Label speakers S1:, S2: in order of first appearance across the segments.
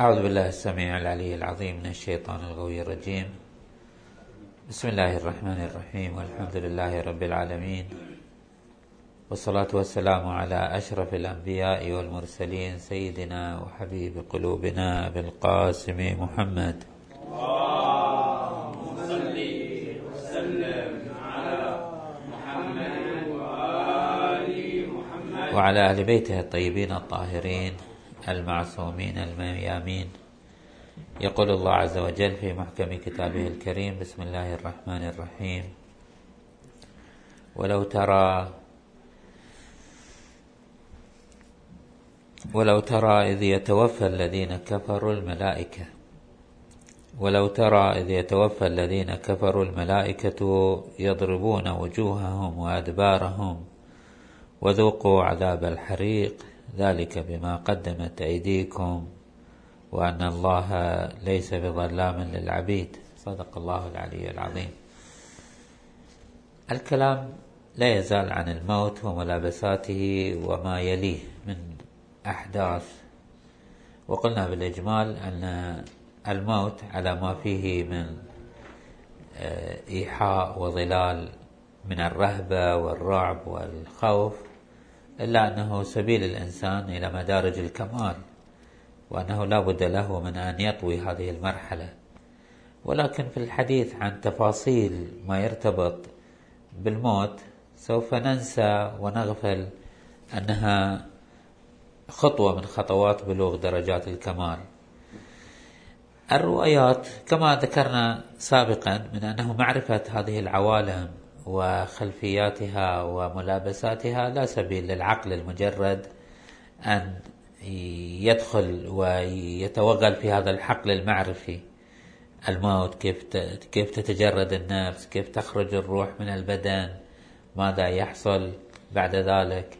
S1: أعوذ بالله السميع العلي العظيم من الشيطان الغوي الرجيم. بسم الله الرحمن الرحيم. والحمد لله رب العالمين. والصلاة والسلام على أشرف الأنبياء والمرسلين سيدنا وحبيب قلوبنا بالقاسم محمد. وعلى أهل بيته الطيبين الطاهرين. المعصومين الميامين. يقول الله عز وجل في محكم كتابه الكريم بسم الله الرحمن الرحيم. ولو ترى ولو ترى إذ يتوفى الذين كفروا الملائكة ولو ترى إذ يتوفى الذين كفروا الملائكة يضربون وجوههم وأدبارهم وذوقوا عذاب الحريق. ذلك بما قدمت أيديكم وأن الله ليس بظلام للعبيد. صدق الله العلي العظيم. الكلام لا يزال عن الموت وملابساته وما يليه من أحداث. وقلنا بالإجمال أن الموت على ما فيه من إيحاء وظلال من الرهبة والرعب والخوف إلا أنه سبيل الإنسان إلى مدارج الكمال وأنه لا بد له من أن يطوي هذه المرحلة. ولكن في الحديث عن تفاصيل ما يرتبط بالموت سوف ننسى ونغفل أنها خطوة من خطوات بلوغ درجات الكمال. الروايات كما ذكرنا سابقا من أنه معرفة هذه العوالم وخلفياتها وملابساتها لا سبيل للعقل المجرد أن يدخل ويتوغل في هذا الحقل المعرفي. الموت كيف كيف تتجرد النفس كيف تخرج الروح من البدن ماذا يحصل بعد ذلك.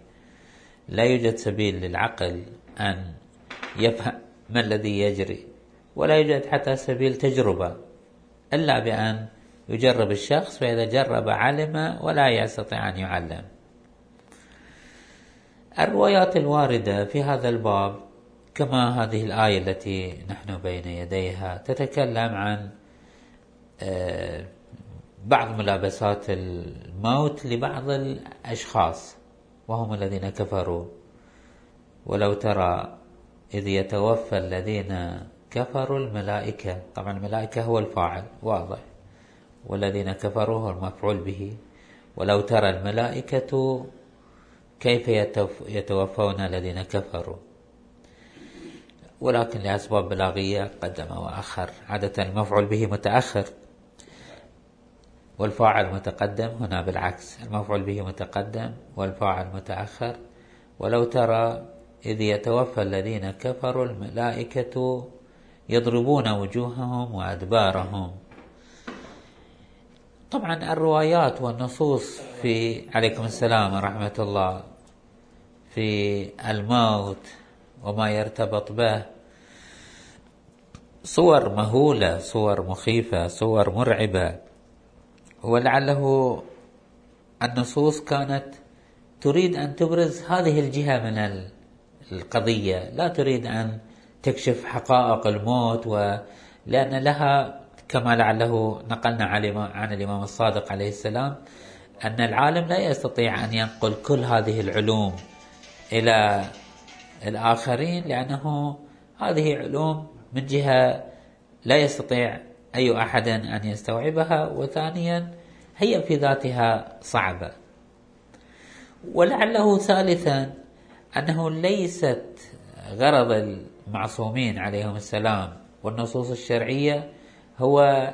S1: لا يوجد سبيل للعقل أن يفهم ما الذي يجري ولا يوجد حتى سبيل تجربة إلا بأن يجرب الشخص فإذا جرب علم ولا يستطيع أن يعلم. الروايات الواردة في هذا الباب كما هذه الآية التي نحن بين يديها تتكلم عن بعض ملابسات الموت لبعض الأشخاص وهم الذين كفروا. ولو ترى إذ يتوفى الذين كفروا الملائكة طبعا الملائكة هو الفاعل واضح. والذين كفروا هو المفعول به. ولو ترى الملائكة كيف يتوفون الذين كفروا. ولكن لأسباب بلاغية قدم وأخر. عادة المفعول به متأخر. والفاعل متقدم هنا بالعكس. المفعول به متقدم والفاعل متأخر. ولو ترى إذ يتوفى الذين كفروا الملائكة يضربون وجوههم وأدبارهم. طبعا الروايات والنصوص في عليكم السلام ورحمة الله في الموت وما يرتبط به. صور مهولة صور مخيفة صور مرعبة. ولعله النصوص كانت تريد أن تبرز هذه الجهة من القضية. لا تريد أن تكشف حقائق الموت ولأن لها كما لعله نقلنا عن الإمام الصادق عليه السلام أن العالم لا يستطيع أن ينقل كل هذه العلوم إلى الآخرين لأنه هذه علوم من جهة لا يستطيع أي أحد أن يستوعبها وثانيا هي في ذاتها صعبة. ولعله ثالثا أنه ليست غرض المعصومين عليهم السلام والنصوص الشرعية هو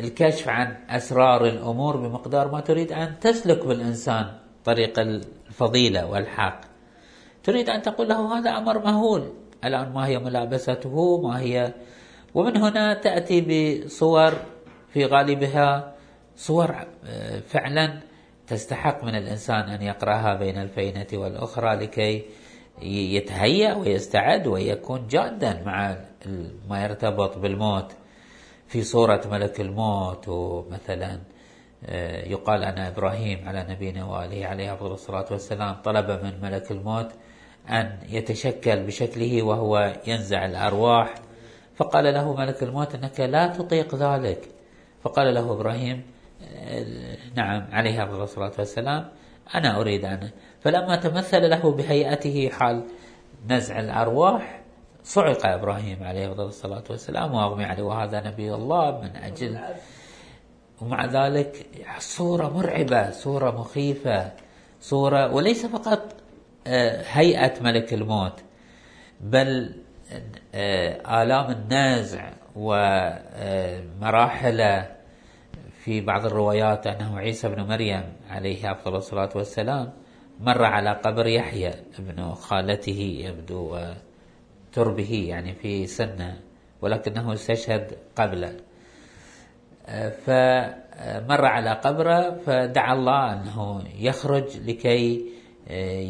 S1: الكشف عن أسرار الأمور بمقدار ما تريد أن تسلك بالإنسان طريق الفضيلة والحق. تريد أن تقول له هذا أمر مهول. الآن ما هي ملابسته ما هي؟ ومن هنا تأتي بصور في غالبها صور فعلا تستحق من الإنسان أن يقرأها بين الفينة والأخرى لكي يتهيأ ويستعد ويكون جادا مع ما يرتبط بالموت. في صورة ملك الموت ومثلا يقال أن إبراهيم على نبينا وآله عليه أفضل الصلاة والسلام طلب من ملك الموت أن يتشكل بشكله وهو ينزع الأرواح. فقال له ملك الموت أنك لا تطيق ذلك. فقال له إبراهيم نعم عليه أفضل الصلاة والسلام أنا أريد أن فلما تمثل له بهيئته حال نزع الأرواح صعق إبراهيم عليه أفضل الصلاة والسلام وأغمي عليه وهذا نبي الله من أجل. ومع ذلك صورة مرعبة صورة مخيفة صورة وليس فقط آه، هيئة ملك الموت بل آه، آلام النازع ومراحل في بعض الروايات أنه عيسى بن مريم عليه أفضل الصلاة والسلام مر على قبر يحيى ابن خالته يبدو تربه يعني في سنة ولكنه استشهد قبله. فمر على قبره فدعا الله أنه يخرج لكي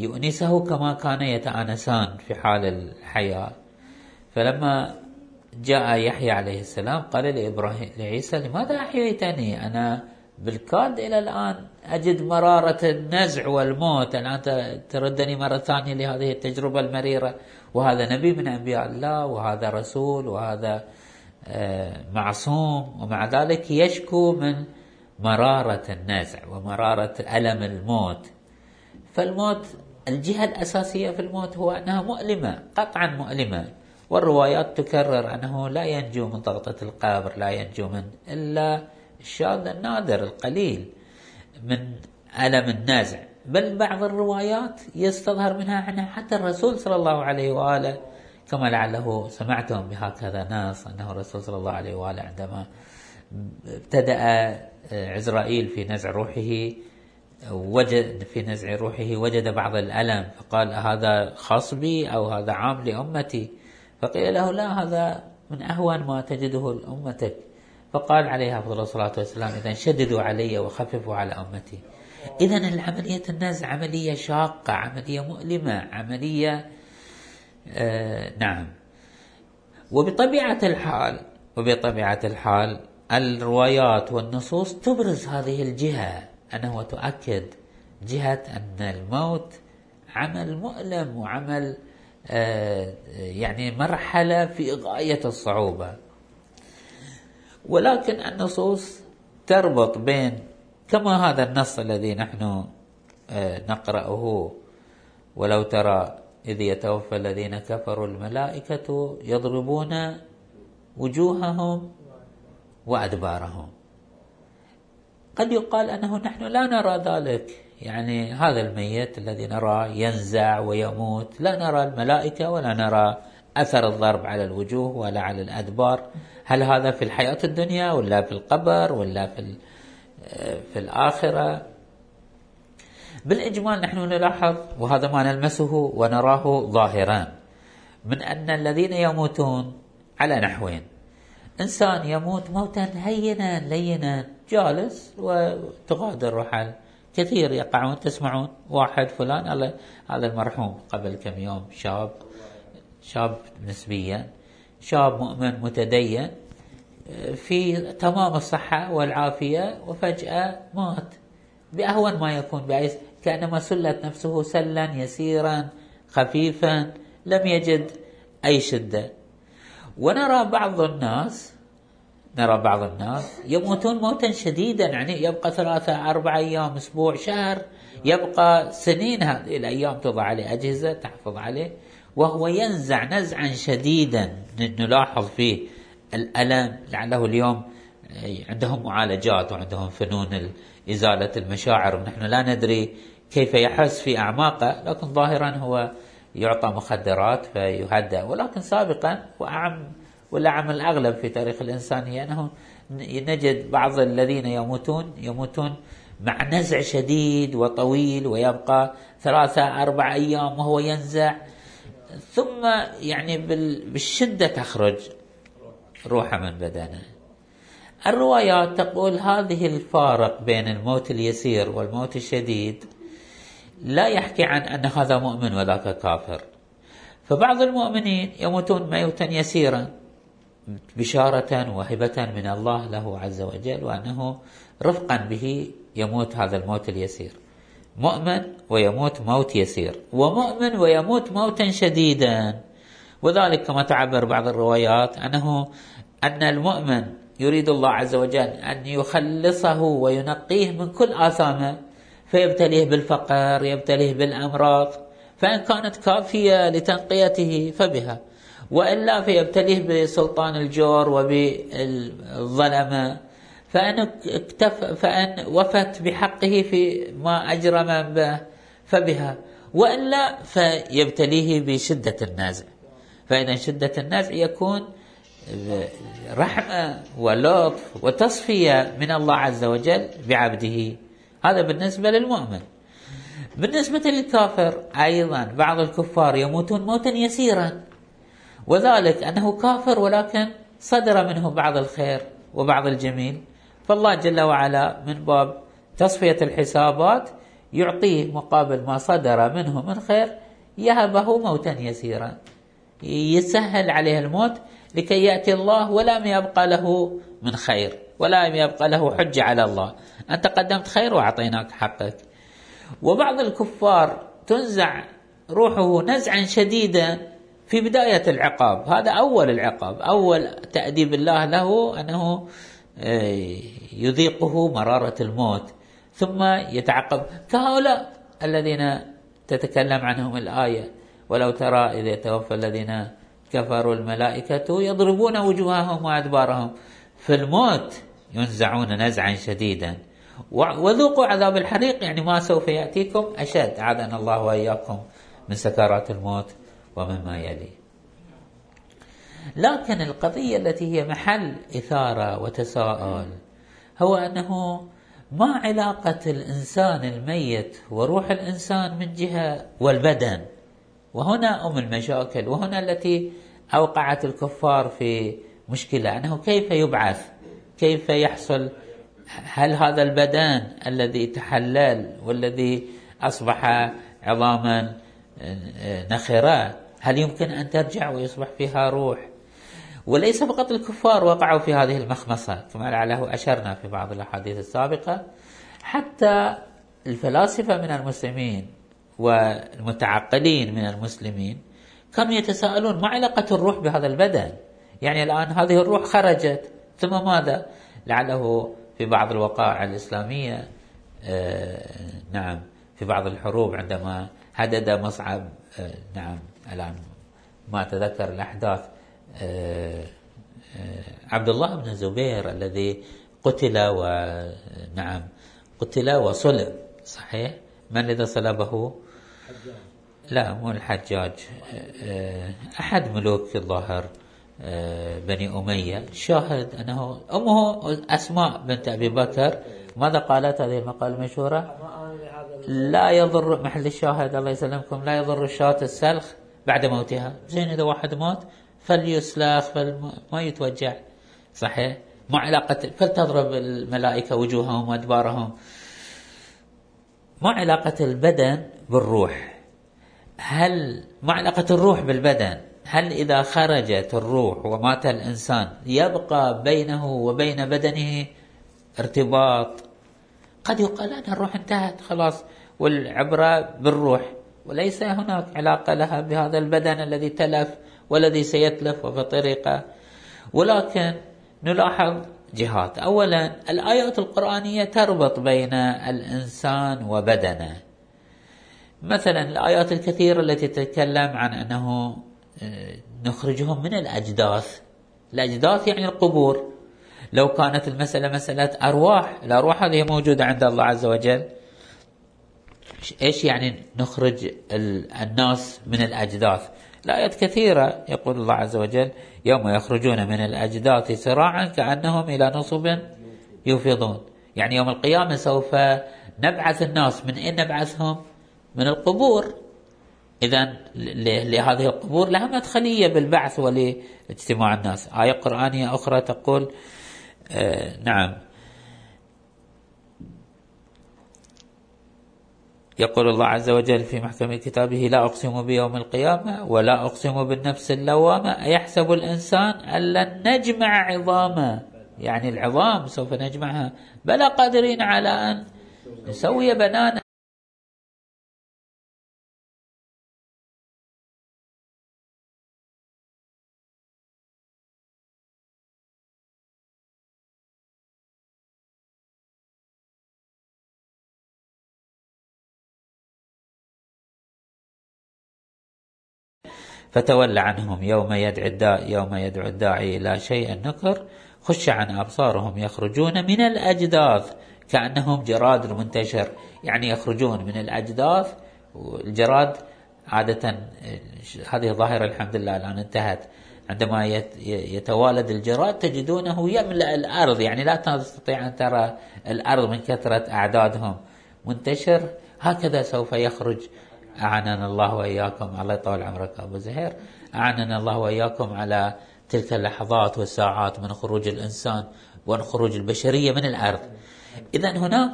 S1: يؤنسه كما كان يتآنسان في حال الحياة. فلما جاء يحيى عليه السلام قال لإبراهيم لعيسى لماذا أحييتني؟ أنا بالكاد إلى الآن أجد مرارة النزع والموت. الآن تردني مرة ثانية لهذه التجربة المريرة. وهذا نبي من أنبياء الله وهذا رسول وهذا آه، معصوم. ومع ذلك يشكو من مرارة النزع ومرارة ألم الموت. فالموت الجهة الأساسية في الموت هو أنها مؤلمة قطعا مؤلمة. والروايات تكرر أنه لا ينجو من ضغطة القبر لا ينجو من إلا الشاذ النادر القليل. من ألم النازع. بل بعض الروايات يستظهر منها أن حتى الرسول صلى الله عليه وآله كما لعله سمعتم بهكذا ناس أنه الرسول صلى الله عليه وآله عندما ابتدأ عزرائيل في نزع روحه وجد في نزع روحه وجد بعض الألم فقال هذا خاص بي أو هذا عام لأمتي؟ فقيل له لا هذا من أهون ما تجده لأمتك فقال عليه أفضل الصلاة والسلام إذا شددوا علي وخففوا على أمتي. إذا العملية النزع عملية شاقة عملية مؤلمة عملية آه نعم. وبطبيعة الحال وبطبيعة الحال الروايات والنصوص تبرز هذه الجهة أنه تؤكد جهة أن الموت عمل مؤلم وعمل آه يعني مرحلة في غاية الصعوبة. ولكن النصوص تربط بين كما هذا النص الذي نحن آه، نقرأه. ولو ترى إذ يتوفى الذين كفروا الملائكة يضربون وجوههم وأدبارهم. قد يقال أنه نحن لا نرى ذلك. يعني هذا الميت الذي نراه ينزع ويموت. لا نرى الملائكة ولا نرى أثر الضرب على الوجوه ولا على الأدبار. هل هذا في الحياة الدنيا ولا في القبر ولا في في الآخرة؟ بالإجمال نحن نلاحظ وهذا ما نلمسه ونراه ظاهرا من أن الذين يموتون على نحوين. إنسان يموت موتا هينا لينا جالس وتغادر روحه كثير يقعون تسمعون واحد فلان هذا المرحوم قبل كم يوم شاب. شاب نسبيا شاب مؤمن متدين في تمام الصحة والعافية وفجأة مات. بأهون ما يكون بحيث كأنما سلت نفسه سلا يسيرا خفيفا لم يجد أي شدة. ونرى بعض الناس نرى بعض الناس يموتون موتا شديدا يعني يبقى ثلاثة أربعة أيام أسبوع شهر يبقى سنين هذه الأيام توضع عليه أجهزة تحفظ عليه. وهو ينزع نزعا شديدا. نلاحظ فيه الألم لعله اليوم عندهم معالجات وعندهم فنون إزالة المشاعر ونحن لا ندري كيف يحس في أعماقه لكن ظاهرا هو يعطى مخدرات فيهدأ. ولكن سابقا وأعم والأعم الأغلب في تاريخ الإنسانية أنه نجد بعض الذين يموتون يموتون مع نزع شديد وطويل ويبقى ثلاثة أربع أيام وهو ينزع. ثم يعني بالشدة تخرج روحه من بدنه. الروايات تقول هذه الفارق بين الموت اليسير والموت الشديد لا يحكي عن أن هذا مؤمن وذاك كافر. فبعض المؤمنين يموتون موتا يسيرا بشارة وهبة من الله له عز وجل وأنه رفقا به يموت هذا الموت اليسير. مؤمن ويموت موت يسير. ومؤمن ويموت موتا شديدا. وذلك كما تعبر بعض الروايات أنه أن المؤمن يريد الله عز وجل أن يخلصه وينقيه من كل آثامه فيبتليه بالفقر يبتليه بالأمراض فإن كانت كافية لتنقيته فبها. وإلا فيبتليه بسلطان الجور وبالظلمة. فإن, اكتف فإن وفت بحقه في ما أجرم به فبها. وإلا فيبتليه بشدة النازع. فإذا شدة النازع يكون رحمة ولطف وتصفية من الله عز وجل بعبده. هذا بالنسبة للمؤمن. بالنسبة للكافر أيضا بعض الكفار يموتون موتا يسيرا. وذلك أنه كافر ولكن صدر منه بعض الخير وبعض الجميل. فالله جل وعلا من باب تصفية الحسابات يعطيه مقابل ما صدر منه من خير يهبه موتا يسيرا. يسهل عليه الموت لكي يأتي الله ولم يبقى له من خير ولا يبقى له حجة على الله. أنت قدمت خير وأعطيناك حقك. وبعض الكفار تنزع روحه نزعا شديدا في بداية العقاب. هذا أول العقاب. أول تأديب الله له أنه يذيقه مرارة الموت ثم يتعقب. كهؤلاء الذين تتكلم عنهم الآية ولو ترى إذا توفى الذين كفروا الملائكة يضربون وجوههم وأدبارهم. في الموت ينزعون نزعا شديدا. وذوقوا عذاب الحريق يعني ما سوف يأتيكم أشد عاذنا الله وإياكم من سكرات الموت ومما يلي. لكن القضية التي هي محل إثارة وتساؤل هو أنه ما علاقة الإنسان الميت وروح الإنسان من جهة والبدن وهنا أم المشاكل وهنا التي أوقعت الكفار في مشكلة أنه كيف يبعث؟ كيف يحصل؟ هل هذا البدن الذي تحلل والذي أصبح عظاما نخرة؟ هل يمكن أن ترجع ويصبح فيها روح؟ وليس فقط الكفار وقعوا في هذه المخمصة كما لعله أشرنا في بعض الأحاديث السابقة. حتى الفلاسفة من المسلمين والمتعقلين من المسلمين كانوا يتساءلون ما علاقة الروح بهذا البدن؟ يعني الآن هذه الروح خرجت ثم ماذا؟ لعله في بعض الوقائع الإسلامية آه نعم في بعض الحروب عندما هدد مصعب آه نعم الآن ما أتذكر الأحداث. عبد الله بن الزبير الذي قتل ونعم قتل وصلب صحيح؟ من الذي صلبه؟ لا مو الحجاج. آه، أحد ملوك الظاهر آه، بني أمية. شاهد أنه أمه أسماء بنت أبي بكر. ماذا قالت هذه المقالة المشهورة؟ لا يضر محل الشاهد الله يسلمكم لا يضر الشاة السلخ بعد موتها. زين إذا واحد مات فليسلخ ما يتوجع. صحيح؟ ما علاقة فلتضرب الملائكة وجوههم وأدبارهم. ما علاقة البدن بالروح. هل ما علاقة الروح بالبدن. هل إذا خرجت الروح ومات الإنسان يبقى بينه وبين بدنه ارتباط؟ قد يقال أن الروح انتهت خلاص والعبرة بالروح. وليس هناك علاقة لها بهذا البدن الذي تلف والذي سيتلف وفي طريقة. ولكن نلاحظ جهات. أولا الآيات القرآنية تربط بين الإنسان وبدنه. مثلا الآيات الكثيرة التي تتكلم عن أنه آه، نخرجهم من الأجداث. الأجداث يعني القبور. لو كانت المسألة مسألة أرواح الأرواح هذه موجودة عند الله عز وجل. إيش يعني نخرج الناس من الأجداث؟ الآيات كثيرة. يقول الله عز وجل يوم يخرجون من الأجداث سراعا كأنهم إلى نصب يوفضون. يعني يوم القيامة سوف نبعث الناس. من أين نبعثهم؟ من القبور. إذا لهذه القبور لها مدخلية بالبعث ولاجتماع الناس. آية قرآنية أخرى تقول آه نعم. يقول الله عز وجل في محكم كتابه لا أقسم بيوم القيامة ولا أقسم بالنفس اللوامة. أيحسب الإنسان أن لن نجمع عظاما. يعني العظام سوف نجمعها. بلى قادرين على أن نسوي بنانا. فتول عنهم يوم يدعي الداء يوم يدعو الداعي إلى شيء نكر خش عن أبصارهم يخرجون من الأجداث كأنهم جراد المنتشر يعني يخرجون من الأجداث والجراد عادة هذه ظاهرة الحمد لله الآن انتهت. عندما يتوالد الجراد تجدونه يملأ الأرض. يعني لا تستطيع أن ترى الأرض من كثرة أعدادهم. منتشر هكذا سوف يخرج. أعاننا الله وإياكم الله يطول عمرك أبو زهير. أعاننا الله وإياكم على تلك اللحظات والساعات من خروج الإنسان ومن خروج البشرية من الأرض. إذا هناك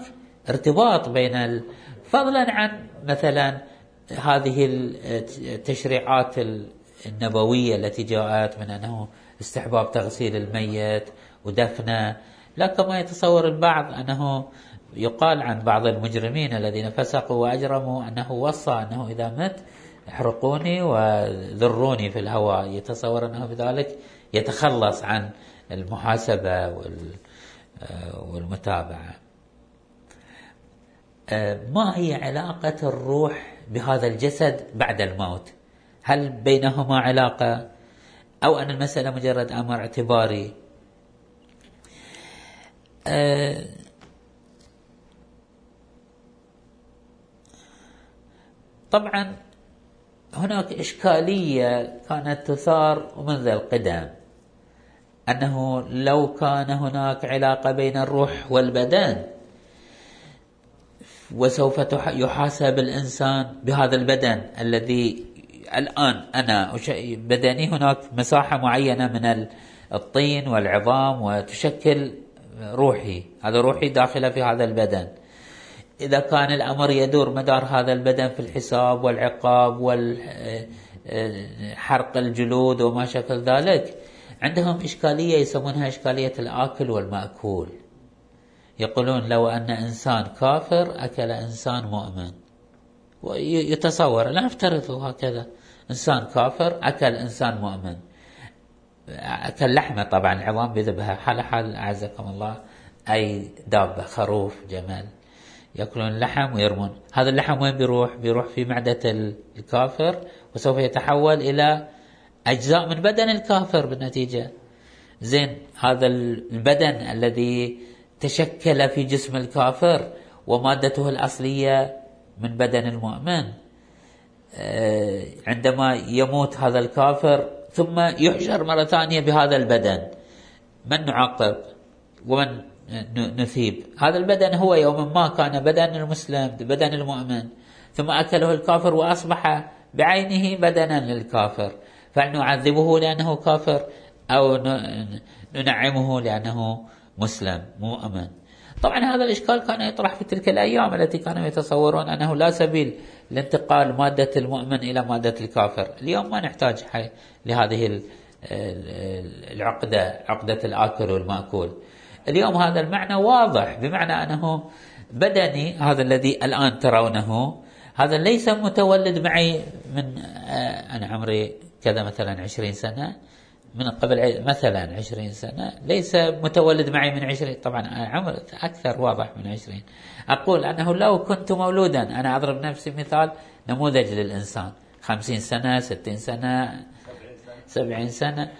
S1: ارتباط بين فضلا عن مثلا هذه التشريعات النبوية التي جاءت من أنه استحباب تغسيل الميت ودفنه. لا كما يتصور البعض أنه يقال عن بعض المجرمين الذين فسقوا وأجرموا أنه وصى أنه إذا مت احرقوني وذروني في الهواء. يتصور أنه بذلك يتخلص عن المحاسبة والمتابعة. ما هي علاقة الروح بهذا الجسد بعد الموت؟ هل بينهما علاقة؟ أو أن المسألة مجرد أمر اعتباري؟ طبعا هناك إشكالية كانت تثار منذ القدم أنه لو كان هناك علاقة بين الروح والبدن وسوف يحاسب الإنسان بهذا البدن الذي الآن أنا بدني هناك مساحة معينة من الطين والعظام وتشكل روحي هذا روحي داخلة في هذا البدن. إذا كان الأمر يدور مدار هذا البدن في الحساب والعقاب والحرق الجلود وما شكل ذلك عندهم إشكالية يسمونها إشكالية الآكل والمأكول. يقولون لو أن إنسان كافر أكل إنسان مؤمن. ويتصور لا نفترضه هكذا. إنسان كافر أكل إنسان مؤمن. أكل لحمة طبعا العظام بذبها حال حال أعزكم الله أي دابة خروف جمل. يأكلون اللحم ويرمون. هذا اللحم وين بيروح؟ بيروح في معدة الكافر وسوف يتحول إلى أجزاء من بدن الكافر بالنتيجة. زين هذا البدن الذي تشكل في جسم الكافر ومادته الأصلية من بدن المؤمن. آه، عندما يموت هذا الكافر ثم يحشر مرة ثانية بهذا البدن من نعاقب ومن نثيب. هذا البدن هو يوم ما كان بدن المسلم بدن المؤمن. ثم أكله الكافر وأصبح بعينه بدنا للكافر. فهل نعذبه لأنه كافر أو ننعمه لأنه مسلم مؤمن طبعا هذا الإشكال كان يطرح في تلك الأيام التي كانوا يتصورون أنه لا سبيل لانتقال مادة المؤمن إلى مادة الكافر. اليوم ما نحتاج لهذه العقدة عقدة الآكل والمأكول. اليوم هذا المعنى واضح بمعنى أنه بدني هذا الذي الآن ترونه هذا ليس متولد معي من آه، أنا عمري كذا مثلا عشرين سنة من قبل مثلا عشرين سنة ليس متولد معي من عشرين طبعا عمر أكثر واضح من عشرين. أقول أنه لو كنت مولودا أنا أضرب نفسي مثال نموذج للإنسان خمسين سنة ستين سنة سبعين سنة.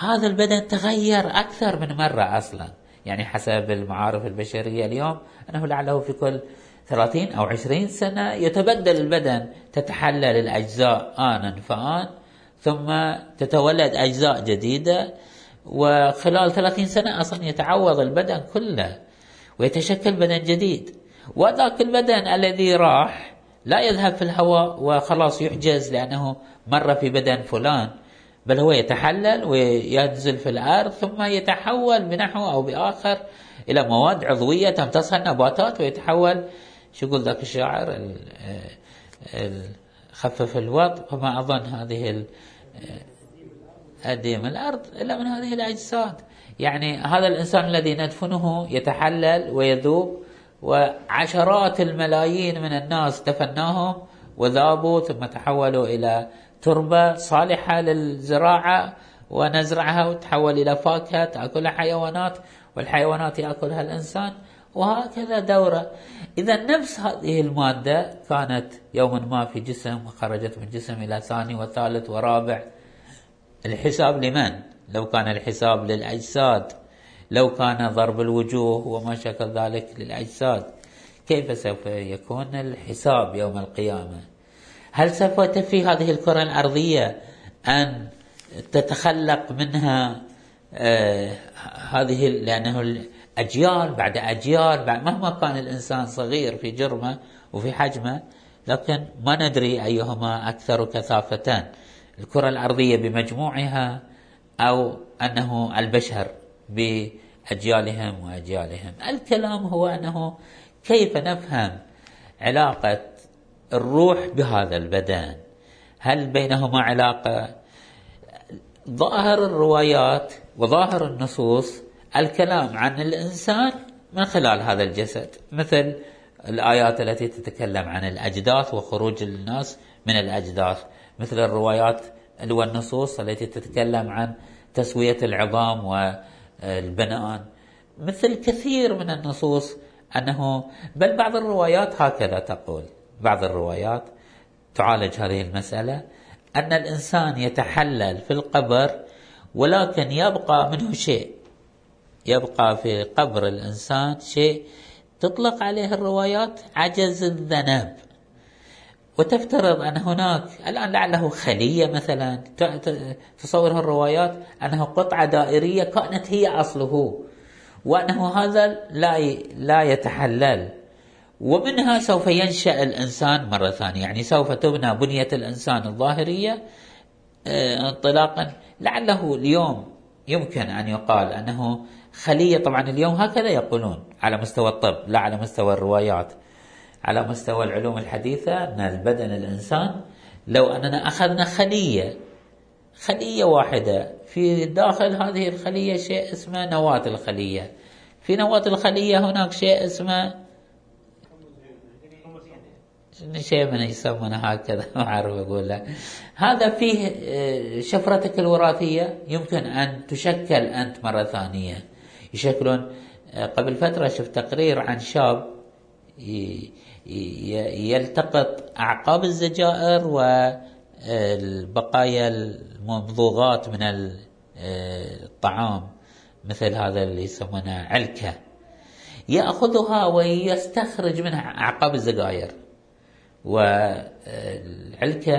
S1: هذا البدن تغير أكثر من مرة أصلا. يعني حسب المعارف البشرية اليوم أنه لعله في كل ثلاثين أو عشرين سنة يتبدل البدن تتحلل الأجزاء آنا فآن ثم تتولد أجزاء جديدة وخلال ثلاثين سنة أصلا يتعوض البدن كله ويتشكل بدن جديد. وذاك البدن الذي راح لا يذهب في الهواء وخلاص يحجز لأنه مر في بدن فلان. بل هو يتحلل وينزل في الأرض ثم يتحول بنحو أو بآخر إلى مواد عضوية تمتصها النباتات ويتحول. شو يقول ذاك الشاعر؟ خفف الوضع. فما أظن هذه أديم الأرض إلا من هذه الأجساد. يعني هذا الإنسان الذي ندفنه يتحلل ويذوب وعشرات الملايين من الناس دفناهم وذابوا ثم تحولوا إلى تربة صالحة للزراعة ونزرعها وتحول إلى فاكهة تأكلها حيوانات والحيوانات يأكلها الإنسان وهكذا دورة. إذا نفس هذه المادة كانت يوما ما في جسم وخرجت من جسم إلى ثاني وثالث ورابع. الحساب لمن؟ لو كان الحساب للأجساد. لو كان ضرب الوجوه وما شكل ذلك للأجساد. كيف سوف يكون الحساب يوم القيامة؟ هل سوف تفي هذه الكرة الأرضية أن تتخلق منها آه هذه لأنه أجيال بعد أجيال بعد مهما كان الإنسان صغير في جرمه وفي حجمه لكن ما ندري أيهما أكثر كثافة. الكرة الأرضية بمجموعها أو أنه البشر بأجيالهم وأجيالهم. الكلام هو أنه كيف نفهم علاقة الروح بهذا البدن. هل بينهما علاقة؟ ظاهر الروايات وظاهر النصوص الكلام عن الإنسان من خلال هذا الجسد مثل الآيات التي تتكلم عن الأجداث وخروج الناس من الأجداث مثل الروايات والنصوص التي تتكلم عن تسوية العظام والبنان مثل كثير من النصوص أنه بل بعض الروايات هكذا تقول. بعض الروايات تعالج هذه المسألة أن الإنسان يتحلل في القبر ولكن يبقى منه شيء يبقى في قبر الإنسان شيء تطلق عليه الروايات عجز الذنب. وتفترض أن هناك الآن لعله خلية مثلا تصورها الروايات أنه قطعة دائرية كأنت هي أصله وأنه هذا لا لا يتحلل. ومنها سوف ينشأ الإنسان مرة ثانية. يعني سوف تبنى بنية الإنسان الظاهرية آه، انطلاقا. لعله اليوم يمكن أن يقال أنه خلية. طبعا اليوم هكذا يقولون على مستوى الطب لا على مستوى الروايات. على مستوى العلوم الحديثة أن البدن الإنسان لو أننا أخذنا خلية خلية واحدة في داخل هذه الخلية شيء اسمه نواة الخلية. في نواة الخلية هناك شيء اسمه شيء من يسمونه هكذا ما أعرف أقول هذا فيه آه، شفرتك الوراثية يمكن أن تشكل أنت مرة ثانية. يشكلون آه، قبل فترة شفت تقرير عن شاب يلتقط أعقاب الزجائر والبقايا الممضوغات من الطعام مثل هذا اللي يسمونه علكة. يأخذها ويستخرج منها أعقاب الزجاير. والعلكة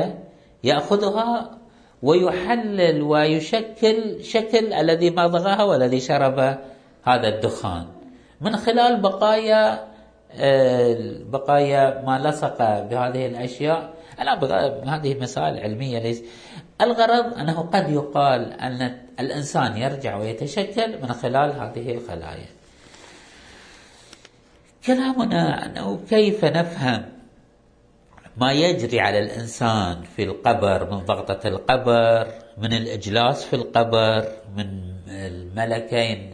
S1: يأخذها ويحلل ويشكل شكل الذي مضغها والذي شرب هذا الدخان. من خلال بقايا بقايا ما لصق بهذه الأشياء الآن هذه مسائل علمية ليس. الغرض أنه قد يقال أن الإنسان يرجع ويتشكل من خلال هذه الخلايا. كلامنا أنه كيف نفهم ما يجري على الإنسان في القبر من ضغطة القبر من الإجلاس في القبر من الملكين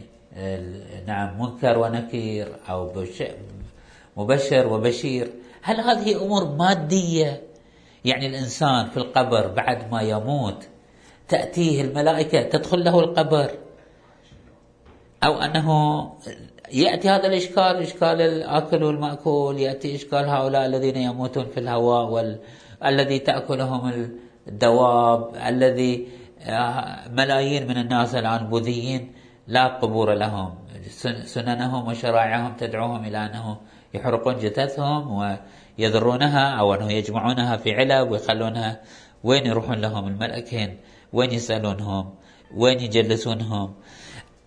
S1: نعم منكر ونكير أو مبشر وبشير. هل هذه أمور مادية؟ يعني الإنسان في القبر بعد ما يموت تأتيه الملائكة تدخل له القبر؟ أو أنه يأتي هذا الإشكال إشكال الآكل والمأكول يأتي إشكال هؤلاء الذين يموتون في الهواء وال... الذي تأكلهم الدواب الذي آه، ملايين من الناس الآن بوذيين لا قبور لهم. سننهم وشرائعهم تدعوهم إلى أنه يحرقون جثثهم ويذرونها أو أنه يجمعونها في علب ويخلونها وين يروحون لهم الملكين؟ وين يسألونهم؟ وين يجلسونهم؟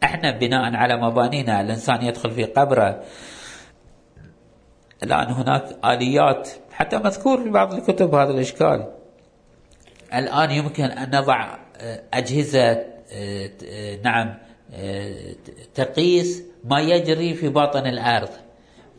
S1: إحنا بناء على مبانينا الإنسان يدخل في قبره. الآن هناك آليات حتى مذكور في بعض الكتب هذا الإشكال. الآن يمكن أن نضع آه، أجهزة آه، آه، نعم تقيس ما يجري في باطن الأرض.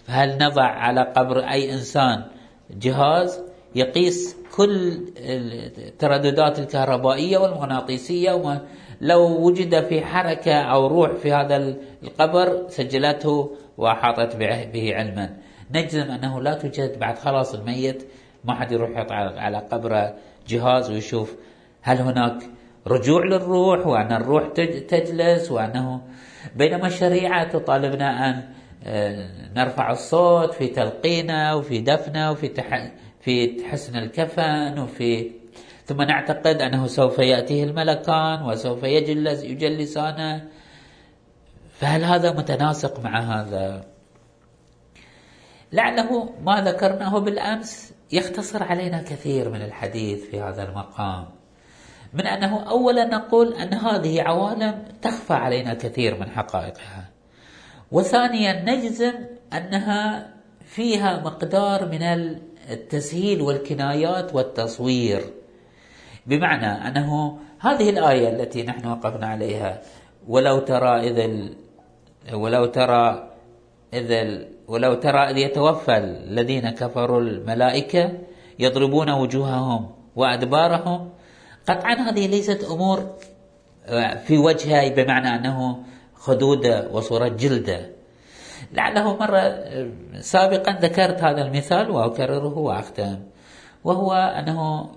S1: هل نضع على قبر أي إنسان جهاز يقيس كل الترددات الكهربائية والمغناطيسية وما لو وجد في حركة أو روح في هذا القبر سجلته وأحاطت به علما نجزم أنه لا توجد بعد خلاص الميت ما حد يروح يحط على قبره جهاز ويشوف هل هناك رجوع للروح وأن الروح تجلس وأنه بينما الشريعة تطالبنا أن آه، نرفع الصوت في تلقينه وفي دفنه وفي. في حسن الكفن وفي ثم نعتقد أنه سوف يأتيه الملكان وسوف يجلس يجلسانه. فهل هذا متناسق مع هذا؟ لعله ما ذكرناه بالأمس يختصر علينا كثير من الحديث في هذا المقام من أنه أولا نقول أن هذه عوالم تخفى علينا كثير من حقائقها. وثانيا نجزم أنها فيها مقدار من التسهيل والكنايات والتصوير. بمعنى أنه هذه الآية التي نحن وقفنا عليها ولو ترى إذ ولو ترى إذ ولو ترى إذ يتوفى الذين كفروا الملائكة يضربون وجوههم وأدبارهم. قطعا هذه ليست أمور آه، في وجهها بمعنى أنه خدودة وصورة جلدة. لعله مرة آه، سابقا ذكرت هذا المثال وأكرره وأختم وهو أنه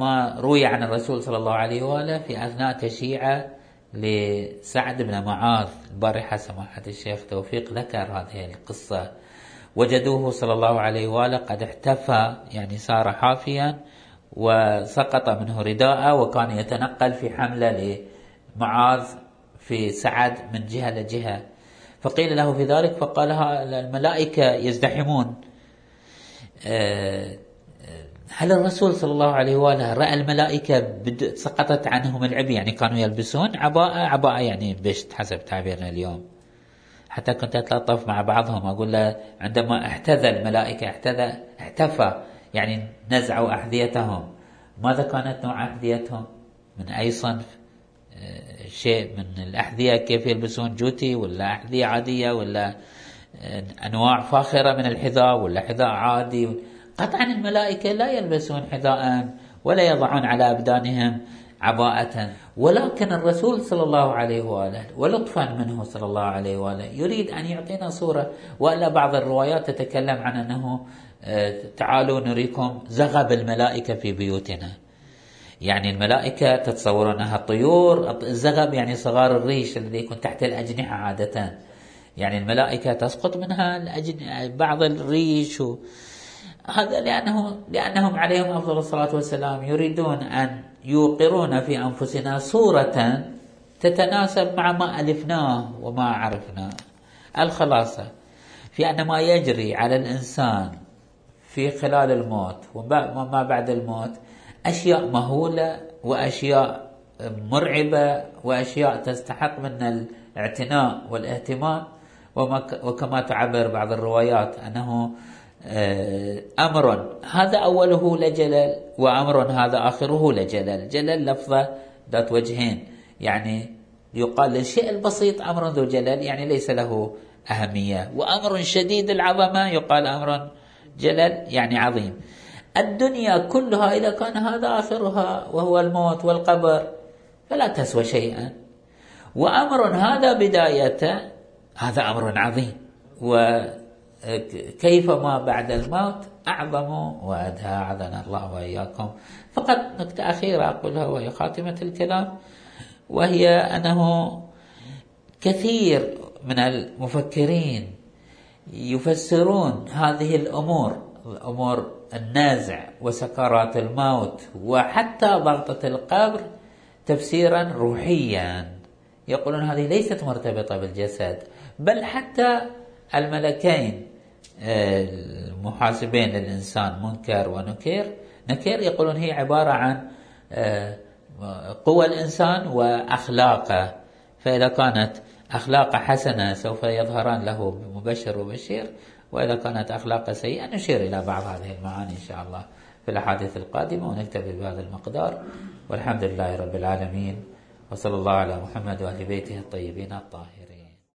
S1: ما روي عن الرسول صلى الله عليه وآله في أثناء تشييعه لسعد بن معاذ البارحة سماحة الشيخ توفيق ذكر هذه القصة. وجدوه صلى الله عليه وآله قد احتفى يعني صار حافيا وسقط منه رداءه وكان يتنقل في حملة لمعاذ في سعد من جهة لجهة. فقيل له في ذلك فقال الملائكة يزدحمون. آه، هل الرسول صلى الله عليه وآله رأى الملائكة سقطت عنهم العبء يعني كانوا يلبسون عباءة عباءة يعني بشت حسب تعبيرنا اليوم. حتى كنت أتلطف مع بعضهم أقول له عندما احتذى الملائكة احتذى احتفى يعني نزعوا أحذيتهم. ماذا كانت نوع أحذيتهم؟ من أي صنف؟ آه، شيء من الأحذية؟ كيف يلبسون؟ جوتي ولا أحذية عادية ولا آه، أنواع فاخرة من الحذاء ولا حذاء عادي؟ قطعا الملائكة لا يلبسون حذاء ولا يضعون على أبدانهم عباءة. ولكن الرسول صلى الله عليه وآله ولطفا منه صلى الله عليه وآله يريد أن يعطينا صورة وإلا بعض الروايات تتكلم عن أنه آه، تعالوا نريكم زغب الملائكة في بيوتنا. يعني الملائكة تتصورونها طيور الزغب يعني صغار الريش الذي يكون تحت الأجنحة عادة. يعني الملائكة تسقط منها بعض الريش و... هذا لأنه لأنهم عليهم أفضل الصلاة والسلام يريدون أن يوقرون في أنفسنا صورة تتناسب مع ما ألفناه وما عرفناه الخلاصة في أن ما يجري على الإنسان في خلال الموت وما بعد الموت أشياء مهولة وأشياء مرعبة وأشياء تستحق منا الاعتناء والاهتمام. وكما تعبر بعض الروايات أنه أمر. هذا أوله لجلل وأمر هذا آخره لجلل جلل لفظة ذات وجهين. يعني يقال للشيء البسيط أمر ذو جلل يعني ليس له أهمية. وأمر شديد العظمة يقال أمر جلل يعني عظيم. الدنيا كلها إذا كان هذا آخرها وهو الموت والقبر فلا تسوى شيئا. وأمر هذا بدايته هذا أمر عظيم. وكيف ما بعد الموت أعظم وأدهى أعاذنا الله وإياكم. فقط نكتة أخيرة أقولها وهي خاتمة الكلام وهي أنه كثير من المفكرين يفسرون هذه الأمور أمور النازع وسكرات الموت وحتى ضغطة القبر تفسيرا روحيا. يقولون هذه ليست مرتبطة بالجسد بل حتى الملكين. المحاسبين للإنسان منكر ونكير. نكير يقولون هي عبارة عن آه، قوى الإنسان وأخلاقه. فإذا كانت أخلاق حسنة سوف يظهران له بمبشر وبشير وإذا كانت أخلاق سيئة نشير إلى بعض هذه المعاني إن شاء الله في الأحاديث القادمة ونكتفي بهذا المقدار. والحمد لله رب العالمين وصلى الله على محمد وآل بيته الطيبين الطاهرين.